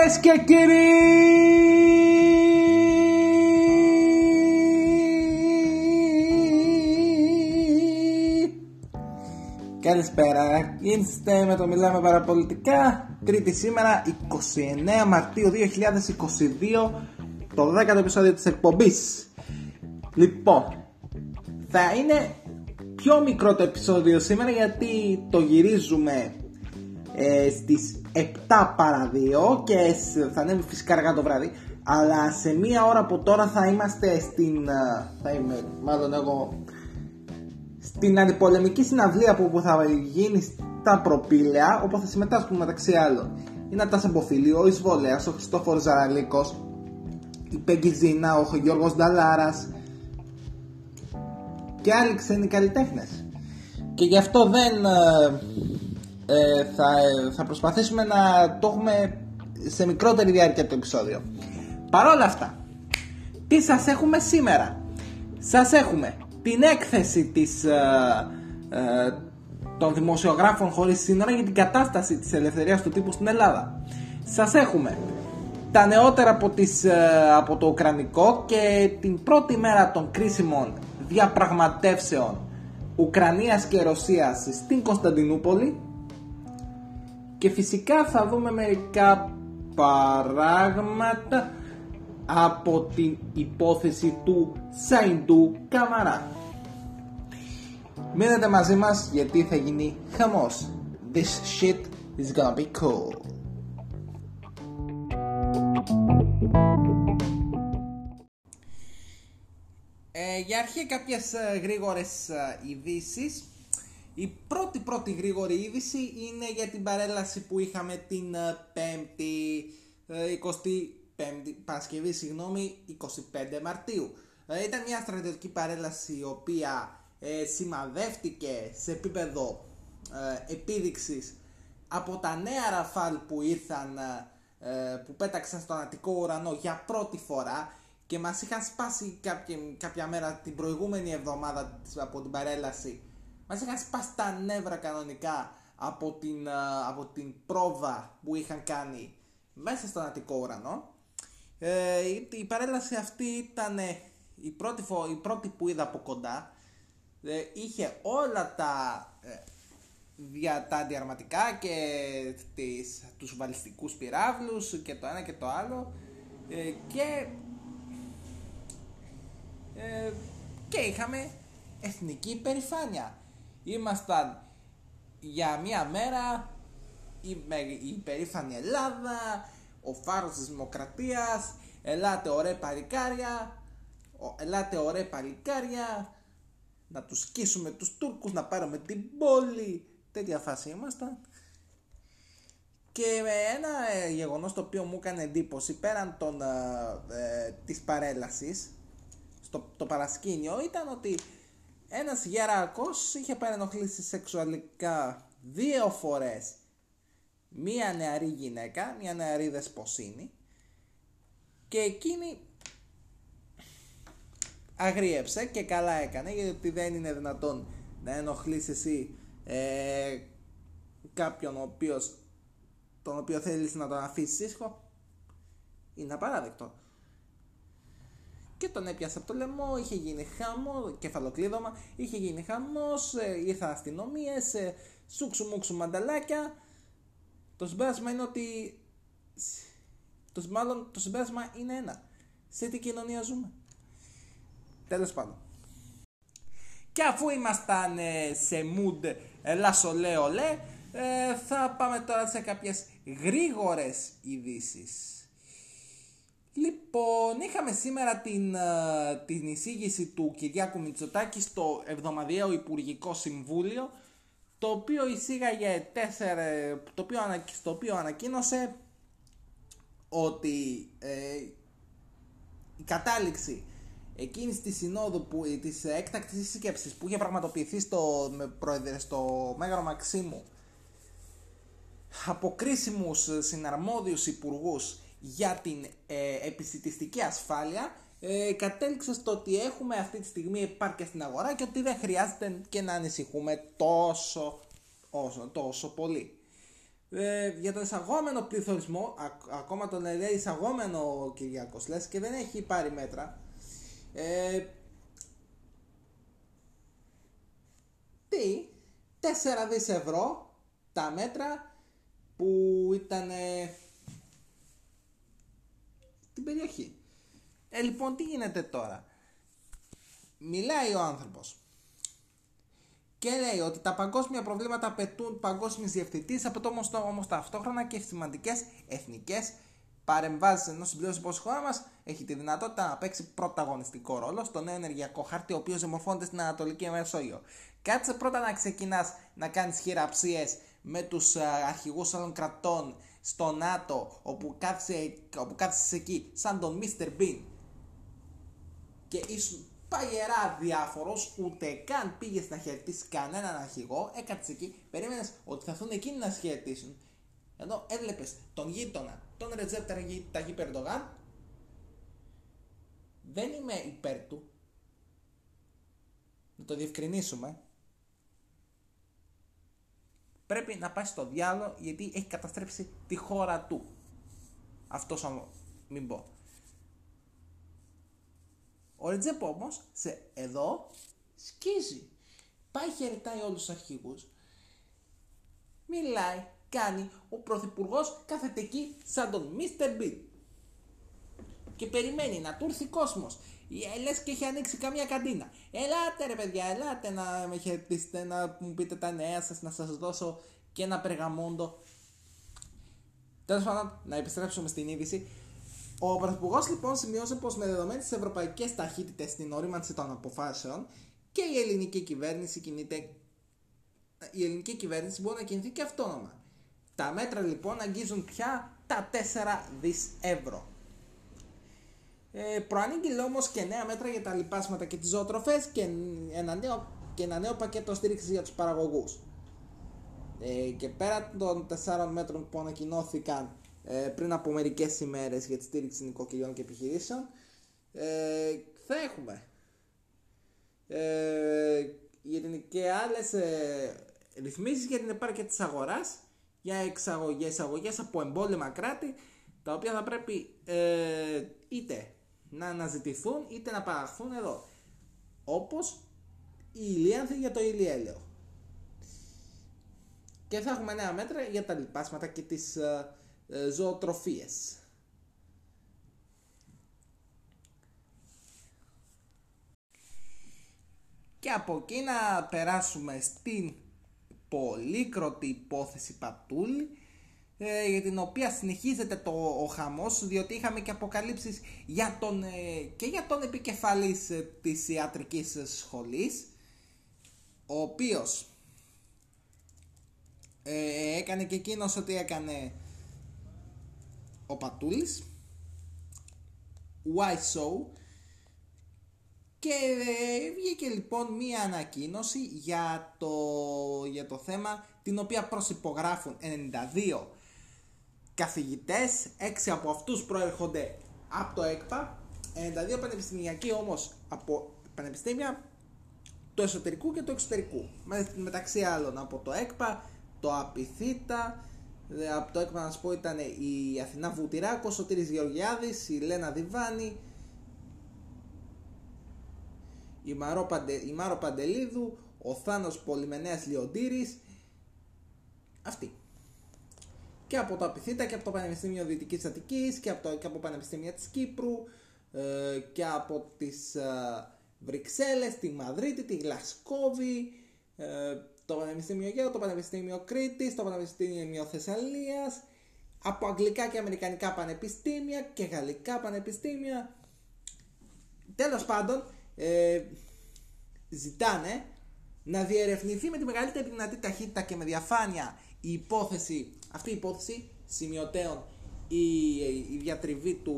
Κυρίες και κύριοι. Καλησπέρα, είστε με το Μιλάμε Παραπολιτικά. Τρίτη σήμερα, 29 Μαρτίου 2022 Το 10ο επεισόδιο της εκπομπής. Λοιπόν, θα είναι πιο μικρό το επεισόδιο σήμερα γιατί το γυρίζουμε ε, στις 7 παρα 2 και θα ανέβει φυσικά αργά το βράδυ αλλά σε μία ώρα από τώρα θα είμαστε στην ε, θα είμαι μάλλον εγώ στην αντιπολεμική συναυλία που, που θα γίνει στα προπήλαια όπου θα συμμετάσχουμε μεταξύ άλλων η Νατάσα Μποφίλη, ο Ισβολέας, ο Χριστόφορος Ζαραλίκος η Πέγκη Ζήνα, ο Γιώργος Νταλάρας και άλλοι ξένοι καλλιτέχνες. Και γι' αυτό δεν ε, ε, θα, θα προσπαθήσουμε να το έχουμε σε μικρότερη διάρκεια το επεισόδιο. Παρ' όλα αυτά, τι σας έχουμε σήμερα; Σας έχουμε την έκθεση της, ε, ε, των δημοσιογράφων χωρίς σύνορα για την κατάσταση της ελευθερίας του τύπου στην Ελλάδα. Σας έχουμε τα νεότερα από, τις, από το Ουκρανικό και την πρώτη μέρα των κρίσιμων διαπραγματεύσεων Ουκρανίας και Ρωσίας στην Κωνσταντινούπολη και φυσικά θα δούμε μερικά παράγματα από την υπόθεση του Σαϊντού Καμαρά. Μείνετε μαζί μας γιατί θα γίνει χαμός. This shit is gonna be cool. Ε, για αρχή κάποιες ε, γρήγορες ε, ειδήσεις. Η πρώτη πρώτη γρήγορη είδηση είναι για την παρέλαση που είχαμε την 5η, 25η Παρασκευή, συγγνώμη, 25 Μαρτίου. Ήταν μια στρατιωτική παρέλαση η οποία σημαδεύτηκε σε επίπεδο επίδειξης από τα νέα ραφάλ που ήρθαν, που πέταξαν στον Αττικό ουρανό για πρώτη φορά και μας είχαν σπάσει κάποια, κάποια μέρα την προηγούμενη εβδομάδα από την παρέλαση μας είχαν σπάσει τα νεύρα κανονικά από την, από την πρόβα που είχαν κάνει μέσα στον Αττικό ουρανό. Ε, η, παρέλαση αυτή ήταν η πρώτη, η πρώτη που είδα από κοντά. Ε, είχε όλα τα, ε, δια, τα αντιαρματικά και τις, τους βαλιστικούς πυράβλους και το ένα και το άλλο. Ε, και ε, και είχαμε εθνική υπερηφάνεια. Ήμασταν για μία μέρα η, η υπερήφανη Ελλάδα, ο φάρος της δημοκρατίας, ελάτε ωραία παλικάρια, ελάτε ωραία παλικάρια, να τους σκίσουμε τους Τούρκους, να πάρουμε την πόλη, τέτοια φάση ήμασταν. Και ένα ε, γεγονός το οποίο μου έκανε εντύπωση πέραν των, ε, ε της παρέλασης το, το παρασκήνιο ήταν ότι ένας γεράκος είχε παρενοχλήσει σεξουαλικά δύο φορές. Μία νεαρή γυναίκα, μία νεαρή δεσποσίνη και εκείνη αγρίεψε και καλά έκανε γιατί δεν είναι δυνατόν να ενοχλήσει εσύ ε, κάποιον ο οποίος, τον οποίο θέλεις να τον αφήσεις ήσυχο. Είναι απαράδεκτο και τον έπιασε από το λαιμό, είχε γίνει χαμό, κεφαλοκλείδωμα, είχε γίνει χαμός, ε, ήρθαν αστυνομίες, ε, σούξου μουξου μανταλάκια. Το συμπέρασμα είναι ότι, το, μάλλον το συμπέρασμα είναι ένα. Σε τι κοινωνία ζούμε. Τέλος πάντων. Και αφού ήμασταν ε, σε mood ελάσσο ολέ, ε, θα πάμε τώρα σε κάποιες γρήγορες ειδήσεις. Λοιπόν, είχαμε σήμερα την, ε, την εισήγηση του Κυριάκου Μητσοτάκη στο εβδομαδιαίο Υπουργικό Συμβούλιο το οποίο εισήγαγε τέσσερα, το οποίο, στο οποίο ανακοίνωσε ότι ε, η κατάληξη εκείνης της συνόδου που, της έκτακτης σύσκεψης που είχε πραγματοποιηθεί στο, με, στο Μέγαρο Μαξίμου από κρίσιμους συναρμόδιους υπουργούς για την ε, επιστημιστική ασφάλεια ε, κατέληξε στο ότι έχουμε αυτή τη στιγμή επάρκεια στην αγορά και ότι δεν χρειάζεται και να ανησυχούμε τόσο, όσο, τόσο πολύ. Ε, για τον εισαγόμενο πληθωρισμό, ακόμα τον λέει εισαγόμενο ο Κυριακός λες και δεν έχει πάρει μέτρα. Ε, τι, 4 δις ευρώ τα μέτρα που ήταν στην περιοχή. Ε, λοιπόν, τι γίνεται τώρα; Μιλάει ο άνθρωπος και λέει ότι τα παγκόσμια προβλήματα απαιτούν παγκόσμιες διευθυντή, απαιτούν όμως ταυτόχρονα και σημαντικές εθνικές παρεμβάσεις. Ενώ συμπλήρωσε πως η χώρα μας έχει τη δυνατότητα να παίξει πρωταγωνιστικό ρόλο στο νέο ενεργειακό χάρτη, ο οποίος δημορφώνεται στην Ανατολική Μεσόγειο. Κάτσε πρώτα να ξεκινάς να κάνεις χειραψίες με τους ε, αρχηγούς άλλων κρατών στο ΝΑΤΟ, όπου κάθεσαι, όπου κάθεσαι εκεί, σαν τον Mr. Bean. Και ήσουν παγερά διάφορος, ούτε καν πήγες να χαιρετήσεις κανέναν αρχηγό, έκατσε εκεί, περίμενες ότι θα έρθουν εκείνοι να χαιρετήσουν. Εδώ έβλεπες τον γείτονα, τον Ρετζέπ Ταγί Περντογάν. Δεν είμαι υπέρ του. Να το διευκρινίσουμε. Πρέπει να πάει στο διάλογο γιατί έχει καταστρέψει τη χώρα του. Αυτός μην πω. Ο Ρετζέπ όμως σε εδώ σκίζει. Πάει χαιρετάει όλους τους αρχηγούς. Μιλάει, κάνει. Ο πρωθυπουργός κάθεται εκεί σαν τον Mr. Bean. Και περιμένει να του έρθει κόσμος. Λες και έχει ανοίξει καμία καντίνα. Ελάτε ρε παιδιά, ελάτε να με χαιρετήσετε, να μου πείτε τα νέα σας, να σας δώσω και ένα περγαμόντο. Τέλος πάντων, να επιστρέψουμε στην είδηση. Ο Πρωθυπουργός λοιπόν σημειώσε πως με δεδομένε τις ευρωπαϊκές ταχύτητες στην ορίμανση των αποφάσεων και η ελληνική κυβέρνηση κινείται. Η ελληνική κυβέρνηση μπορεί να κινηθεί και αυτόνομα. Τα μέτρα λοιπόν αγγίζουν πια τα 4 δις ευρώ. Ε, προανήγγειλε όμως και νέα μέτρα για τα λοιπάσματα και τις ζωοτροφές και ένα νέο, και ένα νέο πακέτο στήριξης για τους παραγωγούς. Ε, και πέρα των 4 μέτρων που ανακοινώθηκαν ε, πριν από μερικές ημέρες για τη στήριξη νοικοκυριών και επιχειρήσεων ε, θα έχουμε ε, και άλλες ε, ρυθμίσεις για την επάρκεια της αγοράς για εξαγωγές, εξαγωγές από εμπόλεμα κράτη τα οποία θα πρέπει ε, είτε να αναζητηθούν είτε να παραχθούν εδώ όπως η ηλίανθη για το ηλιέλαιο και θα έχουμε νέα μέτρα για τα λοιπάσματα και τις ε, ε, ζωοτροφίες. Και από εκεί να περάσουμε στην πολύκροτη υπόθεση Πατούλη ε, για την οποία συνεχίζεται το, ο χαμός διότι είχαμε και αποκαλύψεις για τον, ε, και για τον επικεφαλής ε, της ιατρικής σχολής ο οποίος έκανε και εκείνος ότι έκανε ο Πατούλης Why So και ε, βγήκε λοιπόν μία ανακοίνωση για το, για το θέμα την οποία προσυπογράφουν 92 καθηγητές, 6 από αυτούς προέρχονται από το ΕΚΠΑ, 92 πανεπιστημιακοί όμως από πανεπιστήμια του εσωτερικού και του εξωτερικού. μεταξύ άλλων από το ΕΚΠΑ, το ΑΠΙΘΙΤΑ, από το ΕΚΠΑ να σου πω ήταν η Αθηνά Βουτυράκος, ο Σωτήρης Γεωργιάδης, η Λένα Διβάνη, η Μαρό, Παντε, η Μάρο Παντελίδου, ο Θάνος Πολυμενέας Λιοντήρης, αυτοί. Και από το Απιθύτα και από το Πανεπιστήμιο Δυτικής Αττικής και από, το, και από Πανεπιστήμια της Κύπρου ε, και από τις ε, Βρυξέλλες, τη Μαδρίτη, τη Γλασκόβη, ε, το Πανεπιστήμιο Αιγαίου, το Πανεπιστήμιο Κρήτης, το Πανεπιστήμιο Θεσσαλίας, από αγγλικά και αμερικανικά πανεπιστήμια και γαλλικά πανεπιστήμια. Τέλος πάντων, ε, ζητάνε να διερευνηθεί με τη μεγαλύτερη δυνατή ταχύτητα και με διαφάνεια η υπόθεση, αυτή η υπόθεση σημειωτέων η, η διατριβή του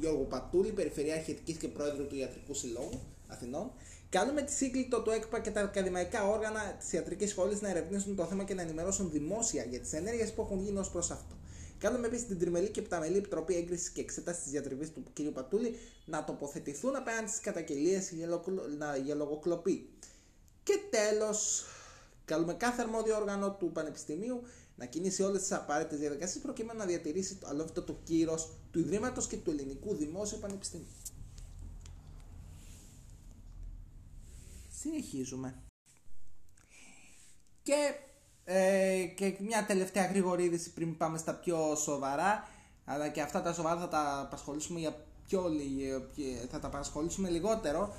Γιώργου Πατούλη, Περιφερειάρχη Εθνικής και Πρόεδρου του Ιατρικού Συλλόγου Αθηνών Κάνουμε τη σύγκλιτο του ΕΚΠΑ και τα ακαδημαϊκά όργανα της ιατρικής σχολή να ερευνήσουν το θέμα και να ενημερώσουν δημόσια για τις ενέργειες που έχουν γίνει ως προς αυτό. Κάνουμε επίσης την Τριμελή και Πταμελή Επιτροπή Έγκρισης και Εξέτασης της Διατριβής του κ. Πατούλη να τοποθετηθούν απέναντι στις καταγγελίες για λογοκλοπή. Και τέλος, καλούμε κάθε αρμόδιο όργανο του Πανεπιστημίου να κινήσει όλες τις απαραίτητες διαδικασίες προκειμένου να διατηρήσει το αλόβητο το κύρος του Ιδρύματος και του Ελληνικού Δημόσιου Πανεπιστήμιου. Συνεχίζουμε. Και, ε, και μια τελευταία γρήγορη είδηση πριν πάμε στα πιο σοβαρά. Αλλά και αυτά τα σοβαρά θα τα απασχολήσουμε για πιο, θα τα απασχολήσουμε λιγότερο.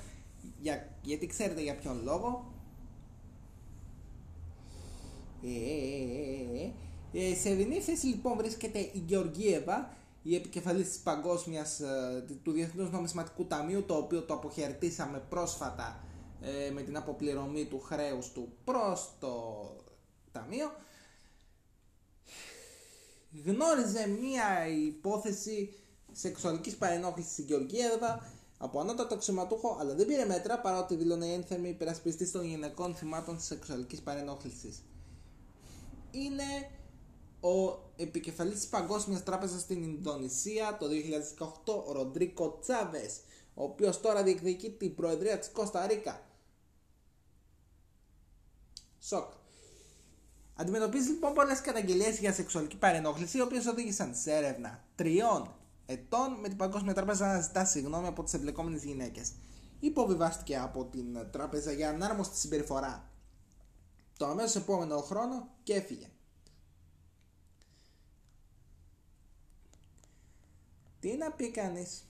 Για, γιατί ξέρετε για ποιον λόγο. Ε, ε, ε, ε, σε δινή θέση λοιπόν βρίσκεται η Γεωργίευα, η επικεφαλής της παγκόσμιας, του Διεθνούς Νομισματικού Ταμείου, το οποίο το αποχαιρετήσαμε πρόσφατα με την αποπληρωμή του χρέους του προς το Ταμείο. Γνώριζε μία υπόθεση σεξουαλικής παρενόχλησης στην Γεωργίευα από ανώτατο αξιωματούχο, αλλά δεν πήρε μέτρα παρότι δηλώνει ένθερμη υπερασπιστή των γυναικών θυμάτων σεξουαλικής παρενόχλησης είναι ο επικεφαλής της Παγκόσμιας Τράπεζας στην Ινδονησία το 2018, ο Ροντρίκο Τσάβες, ο οποίος τώρα διεκδικεί την Προεδρία της Κώστα Ρίκα. Σοκ. Αντιμετωπίζει λοιπόν πολλές καταγγελίες για σεξουαλική παρενόχληση, οι οποίες οδήγησαν σε έρευνα τριών ετών με την Παγκόσμια Τράπεζα να ζητά συγγνώμη από τις εμπλεκόμενες γυναίκες. Υποβιβάστηκε από την τράπεζα για ανάρμοστη συμπεριφορά το αμέσως επόμενο χρόνο και έφυγε. Τι να πει κανείς.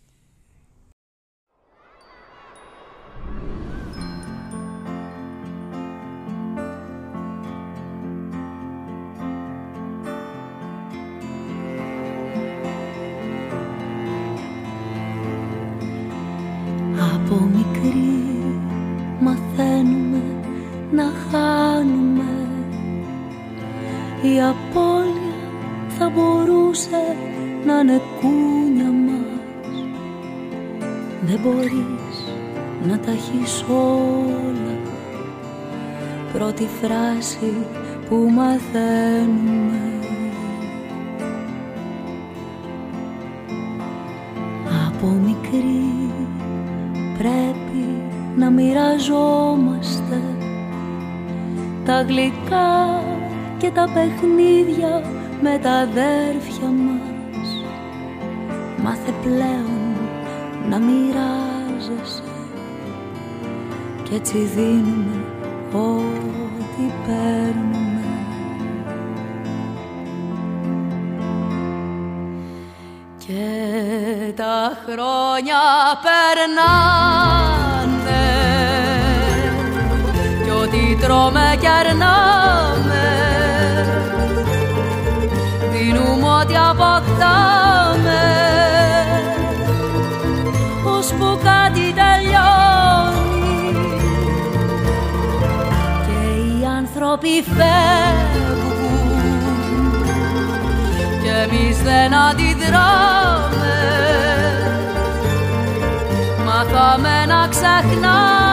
Η απώλεια θα μπορούσε να είναι κούνια μας. Δεν μπορείς να τα έχεις όλα. Πρώτη φράση που μαθαίνουμε. Από μικρή πρέπει να μοιραζόμαστε τα γλυκά και τα παιχνίδια με τα αδέρφια μας. Μάθε πλέον να μοιράζεσαι κι έτσι δίνουμε ό,τι παίρνουμε. Και τα χρόνια περνάνε τρώμε κι αρνάμε ό,τι αποκτάμε που κάτι τελειώνει Και οι άνθρωποι φεύγουν Και εμείς δεν αντιδράμε. Μάθαμε να ξεχνάμε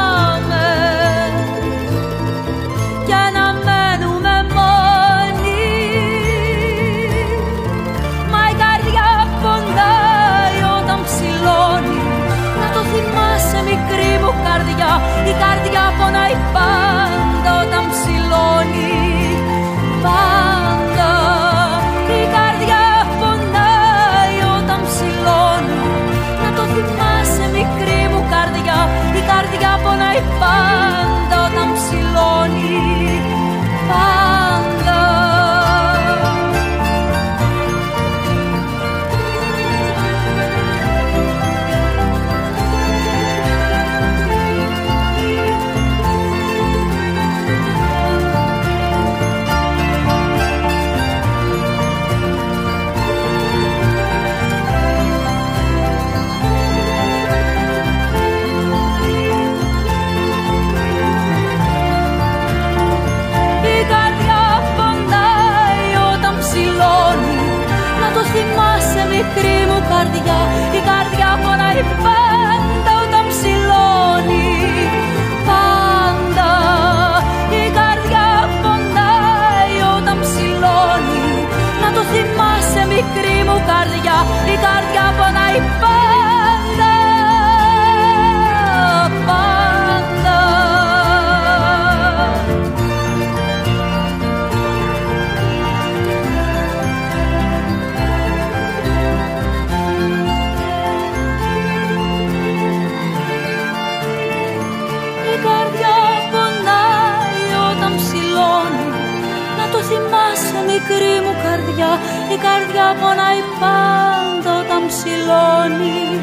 Η καρδιά πονάει πάντα όταν ψηλώνει.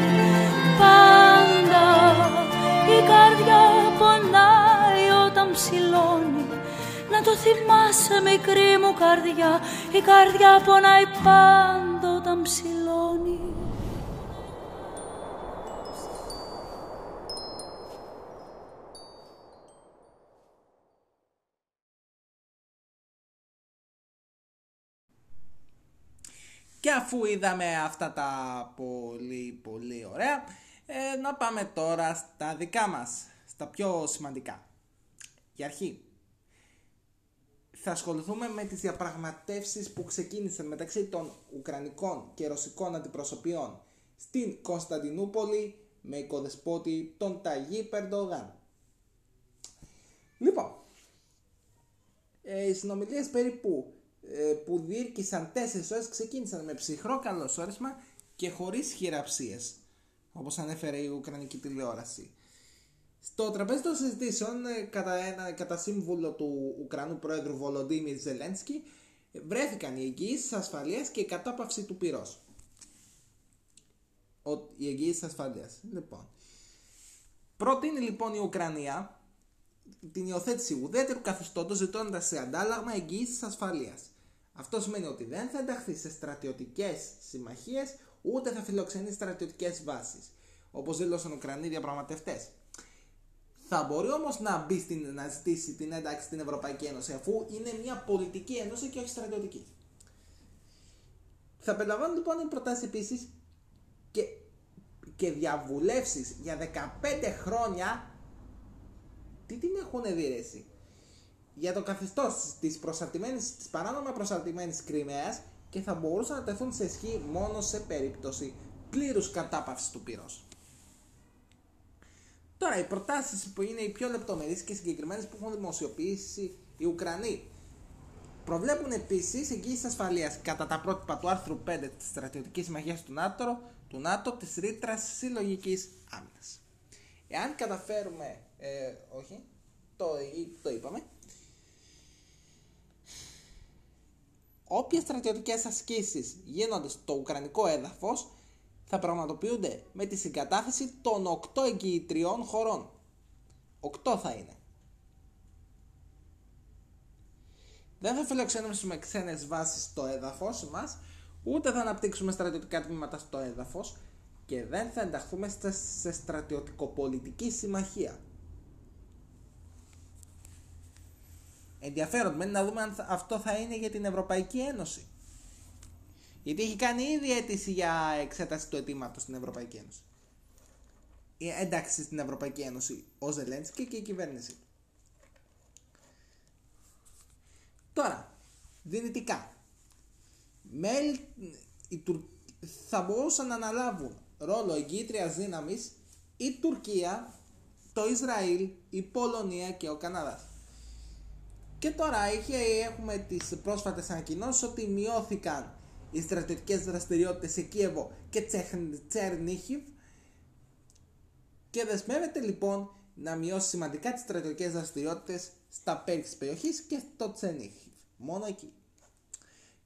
Πάντα η καρδιά πονάει όταν ψηλώνει. Να το θυμάσαι μικρή μου καρδιά. Η καρδιά πονάει πάντα Και αφού είδαμε αυτά τα πολύ πολύ ωραία, ε, να πάμε τώρα στα δικά μας, στα πιο σημαντικά. Για αρχή, θα ασχοληθούμε με τις διαπραγματεύσεις που ξεκίνησαν μεταξύ των Ουκρανικών και Ρωσικών αντιπροσωπιών στην Κωνσταντινούπολη με οικοδεσπότη τον Ταγί Περντογάν. Λοιπόν, ε, οι συνομιλίες περίπου ε, που διήρκησαν 4 ώρες ξεκίνησαν με ψυχρό καλωσόρισμα και χωρίς χειραψίες, όπως ανέφερε η Ουκρανική τηλεόραση. Στο τραπέζι των συζητήσεων, ε, κατά, ένα, κατά σύμβουλο του Ουκρανού Πρόεδρου Βολοντίμιρ Ζελένσκι, ε, βρέθηκαν οι εγγυήσεις ασφαλείας και η κατάπαυση του πυρός. Ο, οι εγγυήσεις ασφαλείας. Λοιπόν. Πρότεινε λοιπόν η Ουκρανία την υιοθέτηση ουδέτερου καθεστώτος ζητώντας σε αντάλλαγμα εγγυήσεις ασφαλείας. Αυτό σημαίνει ότι δεν θα ενταχθεί σε στρατιωτικές συμμαχίες ούτε θα φιλοξενεί στρατιωτικές βάσεις, όπως δήλωσαν οι Ουκρανοί διαπραγματευτές. Θα μπορεί όμως να μπει στην, να ζητήσει την ένταξη στην Ευρωπαϊκή Ένωση αφού είναι μια πολιτική ένωση και όχι στρατιωτική. Θα περιλαμβάνουν λοιπόν οι προτάσεις επίσης και, και διαβουλεύσεις για 15 χρόνια. Τι την έχουν δει για το καθεστώς της προσαρτημένης, της παράνομα προσαρτημένης Κρυμαίας και θα μπορούσαν να τεθούν σε ισχύ μόνο σε περίπτωση πλήρους κατάπαυσης του πυρός. Τώρα, οι προτάσεις που είναι οι πιο λεπτομερείς και συγκεκριμένες που έχουν δημοσιοποιήσει οι Ουκρανοί προβλέπουν επίσης εγγύηση ασφαλείας κατά τα πρότυπα του άρθρου 5 της Στρατιωτικής Συμμαχία του ΝΑΤΟ, του ΝΑΤΟ της ρήτρας συλλογικής άμυνας. Εάν καταφέρουμε. Ε, όχι, το, το είπαμε. Όποιες στρατιωτικές ασκήσεις γίνονται στο Ουκρανικό έδαφος θα πραγματοποιούνται με τη συγκατάθεση των 8 εγγυητριών χωρών. 8 θα είναι. Δεν θα φιλοξενήσουμε ξένες βάσεις στο έδαφος μας, ούτε θα αναπτύξουμε στρατιωτικά τμήματα στο έδαφος και δεν θα ενταχθούμε σε στρατιωτικοπολιτική συμμαχία. Ενδιαφέρον μένει να δούμε αν αυτό θα είναι για την Ευρωπαϊκή Ένωση. Γιατί έχει κάνει ήδη αίτηση για εξέταση του αιτήματος στην Ευρωπαϊκή Ένωση. Η ένταξη στην Ευρωπαϊκή Ένωση ο Ζελένσκι και η κυβέρνηση του. Τώρα, δυνητικά. Μέλη θα μπορούσαν να αναλάβουν ρόλο εγκύτριας δύναμης η Τουρκία, το Ισραήλ, η Πολωνία και ο Καναδάς. Και τώρα έχουμε τις πρόσφατες ανακοινώσεις ότι μειώθηκαν οι στρατιωτικές δραστηριότητες σε Κίεβο και Τσέρνιχιβ και δεσμεύεται λοιπόν να μειώσει σημαντικά τις στρατιωτικές δραστηριότητες στα πέρι της περιοχής και στο Τσέρνιχιβ. Μόνο εκεί.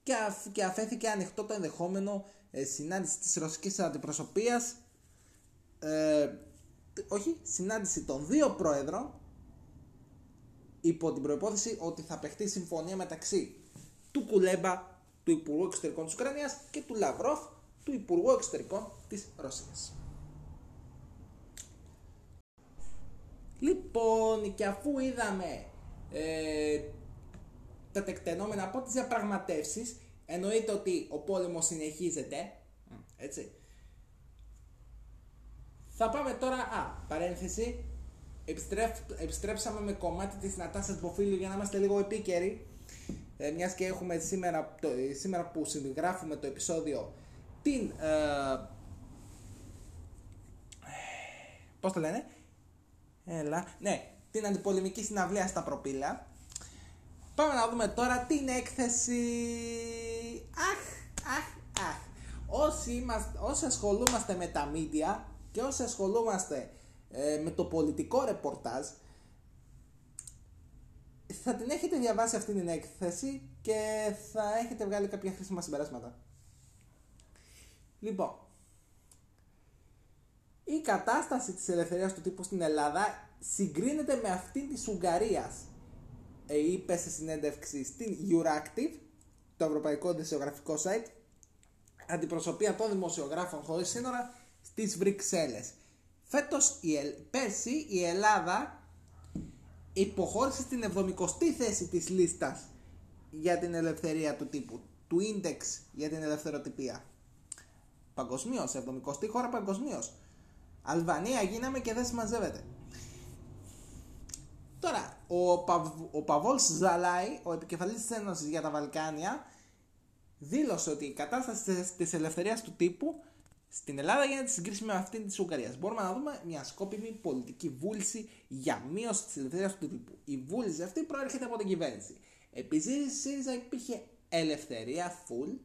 Και, αφ, και αφέθηκε ανοιχτό το ενδεχόμενο ε, συνάντηση της ρωσικής αντιπροσωπείας ε, όχι, συνάντηση των δύο πρόεδρων υπό την προπόθεση ότι θα παιχτεί συμφωνία μεταξύ του Κουλέμπα του Υπουργού Εξωτερικών της Ουκρανίας και του Λαυρόφ, του Υπουργού Εξωτερικών της Ρωσίας. Λοιπόν, και αφού είδαμε ε, τα τεκτενόμενα από τις διαπραγματεύσεις, εννοείται ότι ο πόλεμος συνεχίζεται, έτσι. Θα πάμε τώρα, α, παρένθεση, επιστρέψαμε με κομμάτι της Νατάσας Μποφίλου για να είμαστε λίγο επίκαιροι. Ε, μιας και έχουμε σήμερα, το, σήμερα που συγγράφουμε το επεισόδιο την ε, πώς το λένε; Έλα, ναι, την αντιπολεμική συναυλία στα προπύλα πάμε να δούμε τώρα την έκθεση. Αχ, αχ, αχ. Όσοι, είμαστε, όσοι ασχολούμαστε με τα media και όσοι ασχολούμαστε ε, με το πολιτικό ρεπορτάζ θα την έχετε διαβάσει αυτή την έκθεση και θα έχετε βγάλει κάποια χρήσιμα συμπεράσματα. Λοιπόν, η κατάσταση της ελευθερίας του τύπου στην Ελλάδα συγκρίνεται με αυτή της Ουγγαρίας. Ε, είπε σε συνέντευξη στην Euractiv, το ευρωπαϊκό δημοσιογραφικό site, αντιπροσωπεία των δημοσιογράφων χωρίς σύνορα στις Βρυξέλλες. Φέτος, η πέρσι, η Ελλάδα υποχώρησε στην 70η θέση της λίστας για την ελευθερία του τύπου, του index για την ελευθεροτυπία. Παγκοσμίως, 70η χώρα παγκοσμίως. Αλβανία γίναμε και δεν συμμαζεύεται. Τώρα, ο, Παβ, ο Παβόλς Ζαλάη, ο επικεφαλής της Ένωσης για τα Βαλκάνια, δήλωσε ότι η κατάσταση της ελευθερίας του τύπου στην Ελλάδα γίνεται συγκρίσιμη με αυτήν της Ουγγαρίας. Μπορούμε να δούμε μια σκόπιμη πολιτική βούληση για μείωση της ελευθερίας του τύπου. Η βούληση αυτή προέρχεται από την κυβέρνηση. Επειδή η ΣΥΡΙΖΑ υπήρχε ελευθερία full,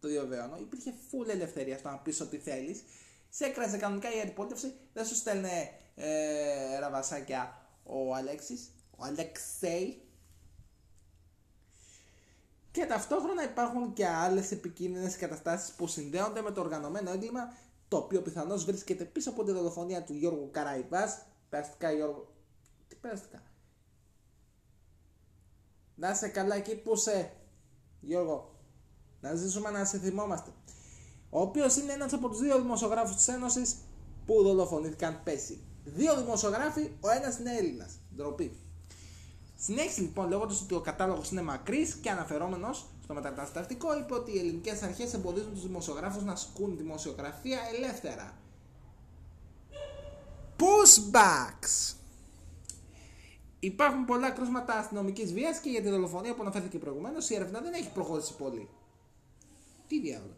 το διαβεβαιώνω, υπήρχε full ελευθερία στο να πεις ό,τι θέλεις. Σε έκραζε κανονικά η αντιπολίτευση, δεν σου στέλνε ε, ραβασάκια ο Αλέξης, ο Αλεξέη. Και ταυτόχρονα υπάρχουν και άλλες επικίνδυνες καταστάσεις που συνδέονται με το οργανωμένο έγκλημα το οποίο πιθανώς βρίσκεται πίσω από τη δολοφονία του Γιώργου Καραϊβάς. Περαστικά Γιώργο... Τι περαστικά; Να είσαι καλά εκεί που σε Γιώργο. Να ζήσουμε να σε θυμόμαστε. Ο οποίος είναι ένας από τους δύο δημοσιογράφους της Ένωσης που δολοφονήθηκαν πέσει. Δύο δημοσιογράφοι, ο ένας είναι Έλληνας. Ντροπή. Συνέχισε λοιπόν λέγοντας ότι ο κατάλογος είναι μακρύς και αναφερόμενος στο μεταναστευτικό, είπε ότι οι ελληνικές αρχές εμποδίζουν τους δημοσιογράφους να ασκούν δημοσιογραφία ελεύθερα. Pushbacks! Υπάρχουν πολλά κρούσματα αστυνομικής βίας και για τη δολοφονία που αναφέρθηκε προηγουμένως η έρευνα δεν έχει προχωρήσει πολύ. Τι διάλογο.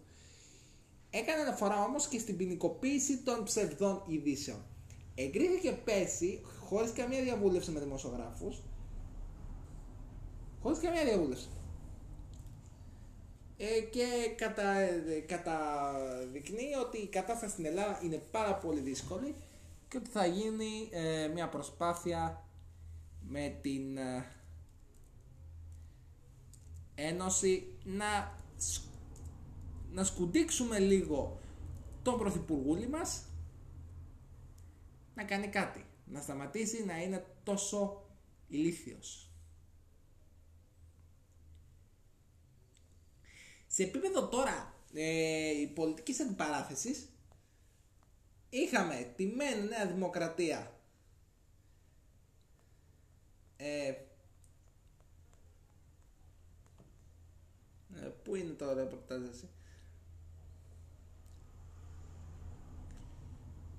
Έκανε αναφορά όμως και στην ποινικοποίηση των ψευδών ειδήσεων. Εγκρίθηκε πέρσι, χωρίς καμία διαβούλευση με δημοσιογράφους, χωρίς καμία διαβούλευση. Ε, και κατα, καταδεικνύει ότι η κατάσταση στην Ελλάδα είναι πάρα πολύ δύσκολη και ότι θα γίνει ε, μια προσπάθεια με την ε, Ένωση να, να σκουντίξουμε λίγο τον Πρωθυπουργούλη μας να κάνει κάτι. Να σταματήσει να είναι τόσο ηλίθιος. Σε επίπεδο τώρα ε, πολιτικής αντιπαράθεσης είχαμε τη μεν Νέα Δημοκρατία ε, ε, πού είναι το ρεπορτάζ εσύ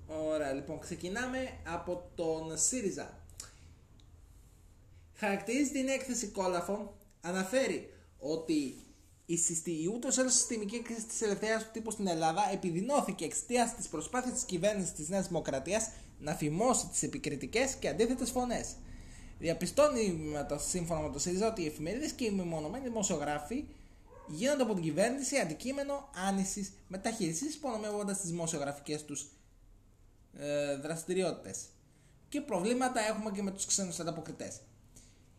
Ωραία, λοιπόν, ξεκινάμε από τον ΣΥΡΙΖΑ. Χαρακτηρίζει την έκθεση Κόλαφων, αναφέρει ότι η, η ούτως ή συστημική κρίση της ελευθερίας του τύπου στην Ελλάδα επιδεινώθηκε εξαιτίας της προσπάθειας της κυβέρνησης της Νέας Δημοκρατίας να φημώσει τις επικριτικές και αντίθετες φωνές. Διαπιστώνει με το, σύμφωνα με το ΣΥΡΙΖΑ ότι οι εφημερίδες και οι μεμονωμένοι δημοσιογράφοι γίνονται από την κυβέρνηση αντικείμενο άνησης μεταχείρισης, υπονομεύοντας τις δημοσιογραφικές τους ε, δραστηριότητες. Και προβλήματα έχουμε και με τους ξένους ανταποκριτές.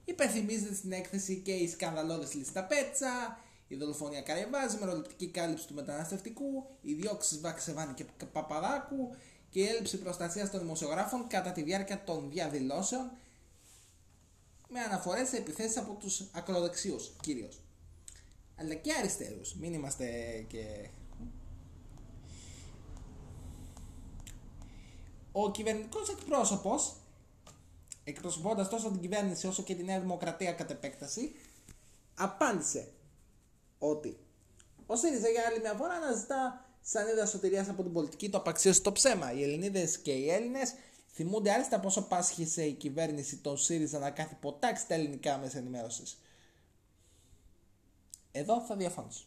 Υπενθυμίζεται στην έκθεση και η σκανδαλώδης λίστα Πέτσα, η δολοφονία Καρεβάζ, η μεροληπτική κάλυψη του μεταναστευτικού, οι διώξει Βαξεβάνη και Παπαδάκου και η έλλειψη προστασίας των δημοσιογράφων κατά τη διάρκεια των διαδηλώσεων με αναφορές σε επιθέσεις από τους ακροδεξιού κυρίως. Αλλά και αριστερούς. Μην είμαστε και. Ο κυβερνητικός εκπρόσωπος, εκπροσωπώντας τόσο την κυβέρνηση όσο και τη Νέα Δημοκρατία κατ' επέκταση, απάντησε ότι ο ΣΥΡΙΖΑ για άλλη μια φορά αναζητά σαν είδα σωτηρίας από την πολιτική το απαξίωσε το ψέμα. Οι Ελληνίδες και οι Έλληνες θυμούνται άριστα πόσο πάσχησε η κυβέρνηση των ΣΥΡΙΖΑ να κάθε ποτάξει τα ελληνικά μέσα ενημέρωσης. Εδώ θα διαφωνήσω.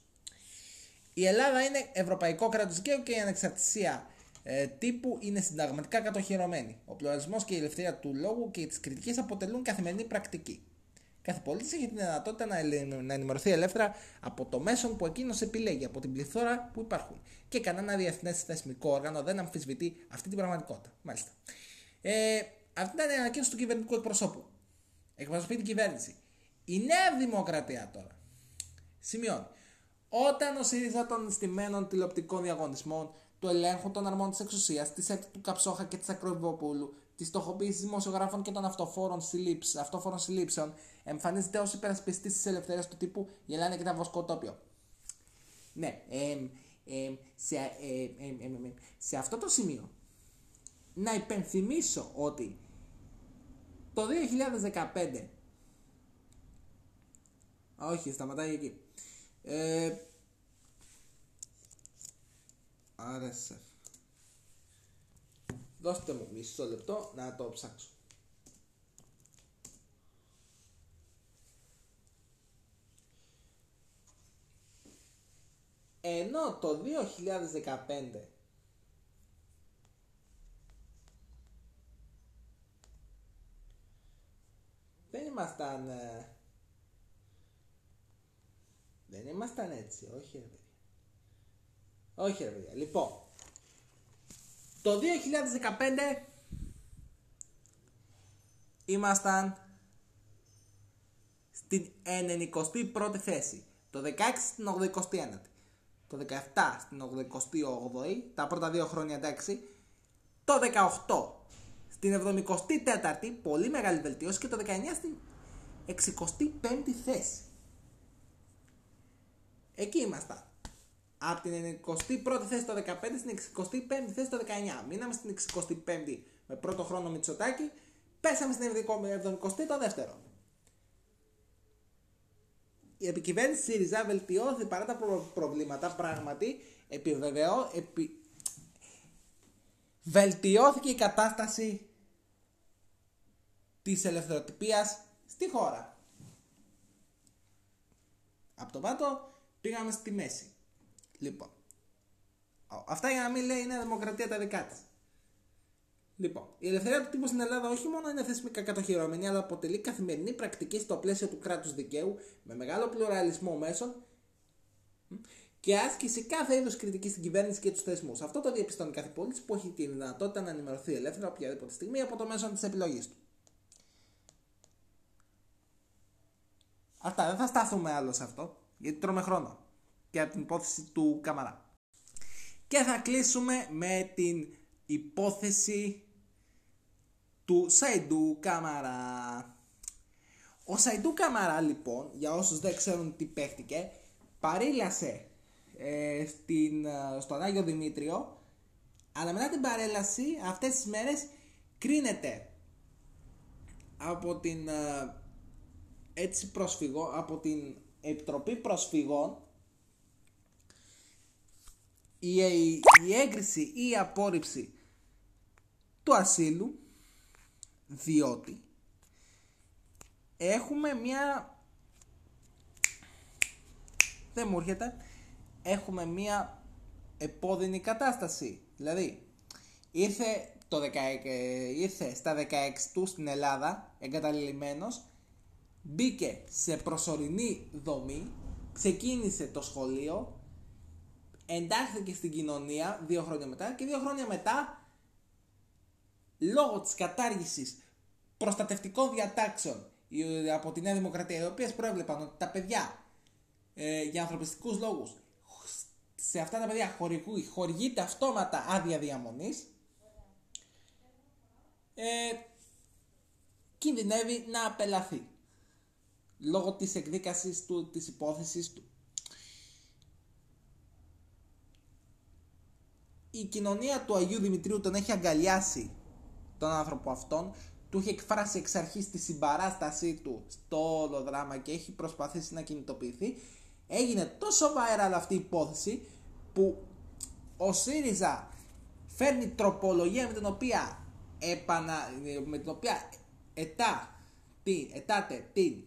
Η Ελλάδα είναι ευρωπαϊκό κράτος δικαίου και η ανεξαρτησία ε, τύπου είναι συνταγματικά κατοχυρωμένη. Ο πλουραλισμός και η ελευθερία του λόγου και της κριτικής αποτελούν καθημερινή πρακτική. Κάθε πολίτη έχει τη δυνατότητα να ενημερωθεί ελεύθερα από το μέσο που εκείνος επιλέγει, από την πληθώρα που υπάρχουν. Και κανένα διεθνές θεσμικό όργανο δεν αμφισβητεί αυτή την πραγματικότητα. Μάλιστα. Ε, αυτή ήταν η ανακοίνωση του κυβερνητικού εκπροσώπου. Εκπροσωπεί την κυβέρνηση. Η νέα δημοκρατία τώρα. Σημειώνει. Όταν ο ΣΥΡΙΖΑ των στημένων τηλεοπτικών διαγωνισμών, του ελέγχου των αρμών της εξουσίας, της έκτη του Καψόχα και της Ακροβιβοπούλου, της στοχοποίησης δημοσιογράφων και των αυτοφόρων συλλήψεων, εμφανίζεται ως υπερασπιστής της ελευθερίας του τύπου Γελάνε και τα βοσκοτόπιο. Ναι, ε, ε, σε, ε, σε αυτό το σημείο να υπενθυμίσω ότι το 2015 όχι, σταματάει εκεί. Ε, RSF. Δώστε μου μισό λεπτό να το ψάξω. Ενώ το 2015 δεν ήμασταν ε, δεν ήμασταν έτσι, όχι ρε παιδιά. Όχι ρε παιδιά. Λοιπόν, το 2015 ήμασταν στην 91η θέση. Το 16 στην 81η. Το 17 στην 88η. Τα πρώτα δύο χρόνια εντάξει. Το 18 στην 74η. Πολύ μεγάλη βελτίωση. Και το 19 στην 65η θέση. Εκεί ήμασταν. Από την 21η θέση το 15 στην 65η θέση το 19. Μείναμε στην 65η με πρώτο χρόνο Μητσοτάκη, πέσαμε στην 70η το δεύτερο. Η επικυβέρνηση ΣΥΡΙΖΑ βελτιώθηκε παρά τα προβλήματα, πράγματι επιβεβαιώ, επι... βελτιώθηκε η κατάσταση της ελευθεροτυπίας στη χώρα. Από το πάτο πήγαμε στη μέση. Λοιπόν. Αυτά για να μην λέει η Νέα Δημοκρατία τα δικά της. Λοιπόν, η ελευθερία του τύπου στην Ελλάδα όχι μόνο είναι θεσμικά κατοχυρωμένη, αλλά αποτελεί καθημερινή πρακτική στο πλαίσιο του κράτους δικαίου, με μεγάλο πλουραλισμό μέσων και άσκηση κάθε είδους κριτική στην κυβέρνηση και τους θεσμούς. Αυτό το διαπιστώνει κάθε πολίτης που έχει τη δυνατότητα να ενημερωθεί ελεύθερα οποιαδήποτε στιγμή από το μέσο της επιλογής του. Αυτά, δεν θα στάθουμε άλλο σε αυτό γιατί τρώμε χρόνο και από την υπόθεση του Καμαρά. Και θα κλείσουμε με την υπόθεση του Σαϊντού Καμαρά. Ο Σαϊντού Καμαρά λοιπόν, για όσους δεν ξέρουν τι παίχτηκε, παρήλασε ε, στην, ε, στον Άγιο Δημήτριο, αλλά μετά την παρέλαση αυτές τις μέρες κρίνεται από την ε, έτσι προσφυγό, από την Επιτροπή Προσφυγών η, η έγκριση ή η απόρριψη του ασύλου διότι έχουμε μια δεν μου έρχεται έχουμε μια επώδυνη κατάσταση. Δηλαδή ήρθε, το 16, ήρθε στα 16 του στην Ελλάδα εγκαταλειμμένος μπήκε σε προσωρινή δομή, ξεκίνησε το σχολείο, εντάχθηκε στην κοινωνία δύο χρόνια μετά και δύο χρόνια μετά λόγω της κατάργησης προστατευτικών διατάξεων από τη Νέα Δημοκρατία οι οποίες προέβλεπαν ότι τα παιδιά ε, για ανθρωπιστικούς λόγους σε αυτά τα παιδιά χορηγού, χορηγείται αυτόματα άδεια διαμονής ε, κινδυνεύει να απελαθεί λόγω της εκδίκασης του, της υπόθεσης του. Η κοινωνία του Αγίου Δημητρίου τον έχει αγκαλιάσει τον άνθρωπο αυτόν, του έχει εκφράσει εξ αρχής τη συμπαράστασή του στο όλο δράμα και έχει προσπαθήσει να κινητοποιηθεί. Έγινε τόσο viral αυτή η υπόθεση που ο ΣΥΡΙΖΑ φέρνει τροπολογία με την οποία επανα, με την οποία ετά, τι, ετάτε την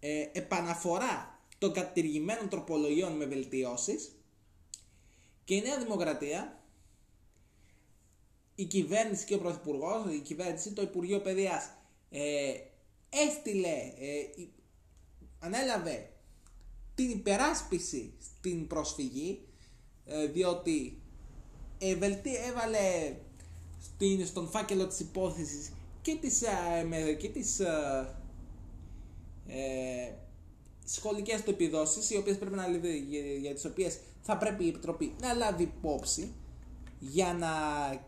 ε, επαναφορά των κατηργημένων τροπολογιών με βελτιώσεις και η Νέα Δημοκρατία, η κυβέρνηση και ο Πρωθυπουργός, η κυβέρνηση, το Υπουργείο Παιδείας ε, έστειλε, ε, ανέλαβε την υπεράσπιση στην προσφυγή ε, διότι ε, έβαλε στην, στον φάκελο της υπόθεσης και τις, ε, και τις ε, σχολικές του επιδόσεις, οι οποίες πρέπει να λάβει, για τις οποίες θα πρέπει η Επιτροπή να λάβει υπόψη για να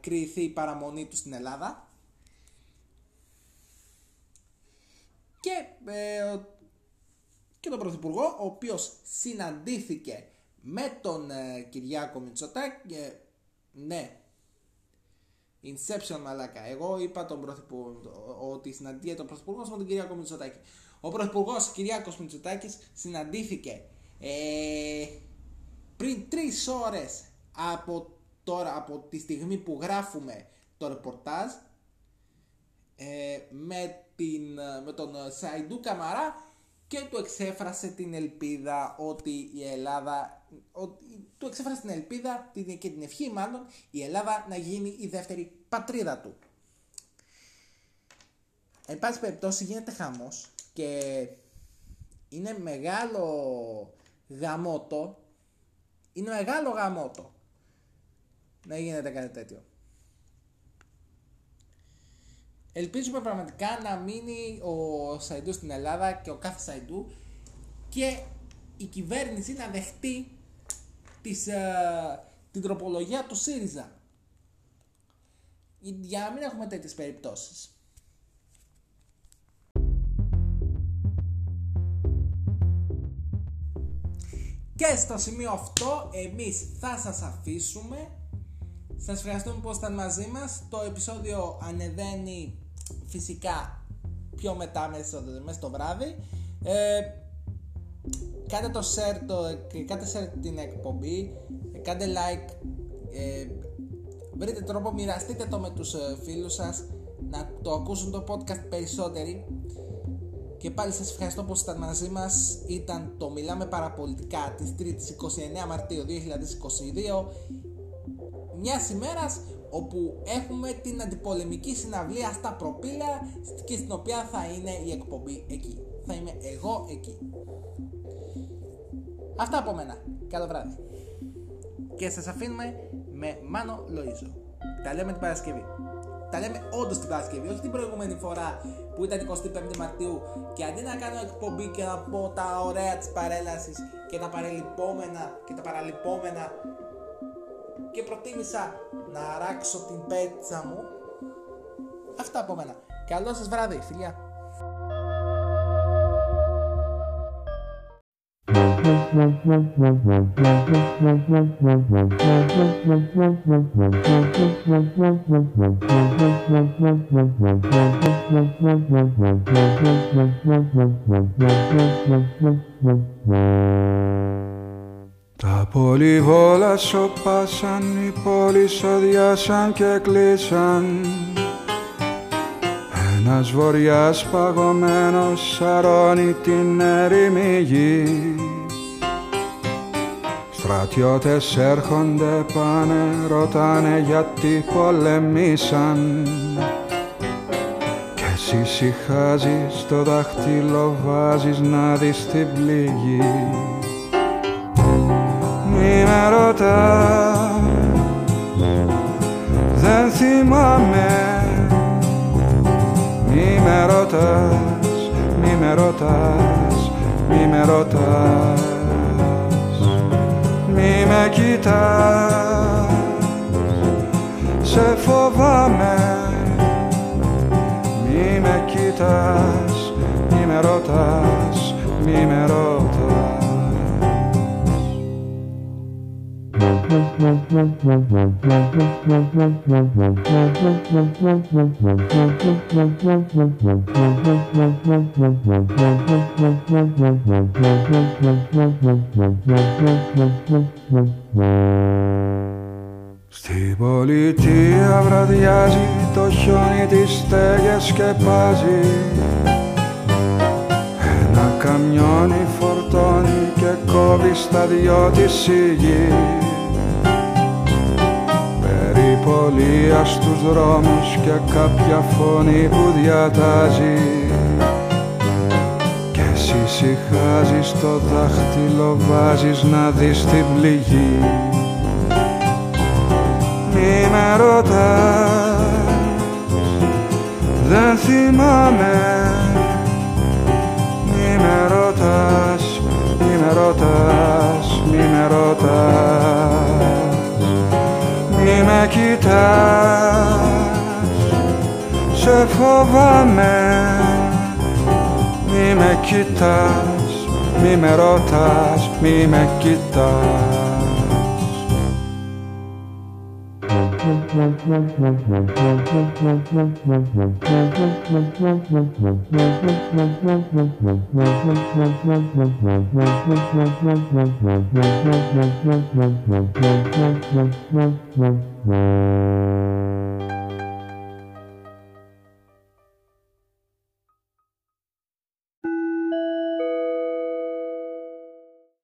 κρυθεί η παραμονή του στην Ελλάδα. Και, ε, και τον Πρωθυπουργό, ο οποίος συναντήθηκε με τον ε, Κυριάκο Μητσοτάκη, ε, ναι, Inception μαλάκα. Εγώ είπα τον Πρωθυπουργό ότι συναντήθηκε τον Πρωθυπουργό με τον Κυριάκο Μητσοτάκη. Ο Πρωθυπουργός Κυριάκος Μητσοτάκης συναντήθηκε ε, πριν τρεις ώρες από τώρα, από τη στιγμή που γράφουμε το ρεπορτάζ ε, με, την, με τον Σαϊντού Καμαρά και του εξέφρασε την ελπίδα ότι η Ελλάδα ότι, του εξέφρασε την ελπίδα την, και την ευχή μάλλον η Ελλάδα να γίνει η δεύτερη πατρίδα του. Εν πάση περιπτώσει γίνεται χαμός και είναι μεγάλο γαμότο είναι μεγάλο γαμότο να γίνεται κάτι τέτοιο. Ελπίζουμε πραγματικά να μείνει ο Σαϊντού στην Ελλάδα και ο κάθε Σαϊντού και η κυβέρνηση να δεχτεί της, ε, την τροπολογία του ΣΥΡΙΖΑ. Για να μην έχουμε τέτοιες περιπτώσεις. Και στο σημείο αυτό εμείς θα σας αφήσουμε. Σας ευχαριστούμε που ήσασταν μαζί μας. Το επεισόδιο ανεβαίνει φυσικά πιο μετά μέσα, μέσα στο βράδυ. Ε, κάντε το share, το, κάντε share την εκπομπή, κάντε like, ε, βρείτε τρόπο, μοιραστείτε το με τους ε, φίλους σας, να το ακούσουν το podcast περισσότεροι. Και πάλι σας ευχαριστώ που ήσασταν μαζί μας. Ήταν το Μιλάμε Παραπολιτικά της 3ης 29 Μαρτίου 2022. Μιας ημέρας όπου έχουμε την αντιπολεμική συναυλία στα προπήλαια και στην οποία θα είναι η εκπομπή εκεί. Θα είμαι εγώ εκεί. Αυτά από μένα. Καλό βράδυ. Και σας αφήνουμε με Μάνο Λοΐζο. Τα λέμε την Παρασκευή. Τα λέμε όντως την Παρασκευή, όχι την προηγούμενη φορά που ήταν 25 Μαρτίου και αντί να κάνω εκπομπή και να πω τα ωραία της παρέλασης και τα παρελειπόμενα και τα παραλειπόμενα και προτίμησα να αράξω την πέτσα μου. Αυτά από μένα. Καλό σας βράδυ, φιλιά. Τα πολυβόλα σοπάσαν, οι πόλεις οδιάσαν και κλείσαν. Ένας βοριάς παγωμένος σαρώνει την έρημη γη Στρατιώτες έρχονται πάνε, ρωτάνε γιατί πολεμήσαν. Κι εσύ συχάζεις, το δάχτυλο βάζεις να δεις την πληγή. Μη με ρωτάς, δεν θυμάμαι. Μη με ρωτάς, μη με ρωτάς, μη με ρωτάς. μη με κοιτάς. Σε φοβάμαι. Μη με κοιτάς Μη με ρωτάς Μη με ρωτάς Στην πολιτεία βραδιάζει το χιόνι τις στέγες σκεπάζει. Ένα καμιόνι φορτώνει και κόβει στα δυο της η γη Πολύ στους δρόμους και κάποια φωνή που διατάζει. Και εσύ συχάζεις το δάχτυλο βάζεις να δεις την πληγή. Μη με δεν θυμάμαι. Μη με ρωτάς, μη με ρωτάς, κοιτάς. Σε φοβάμαι. Μη με κοιτάς Μη με ρωτάς Μη με κοιτάς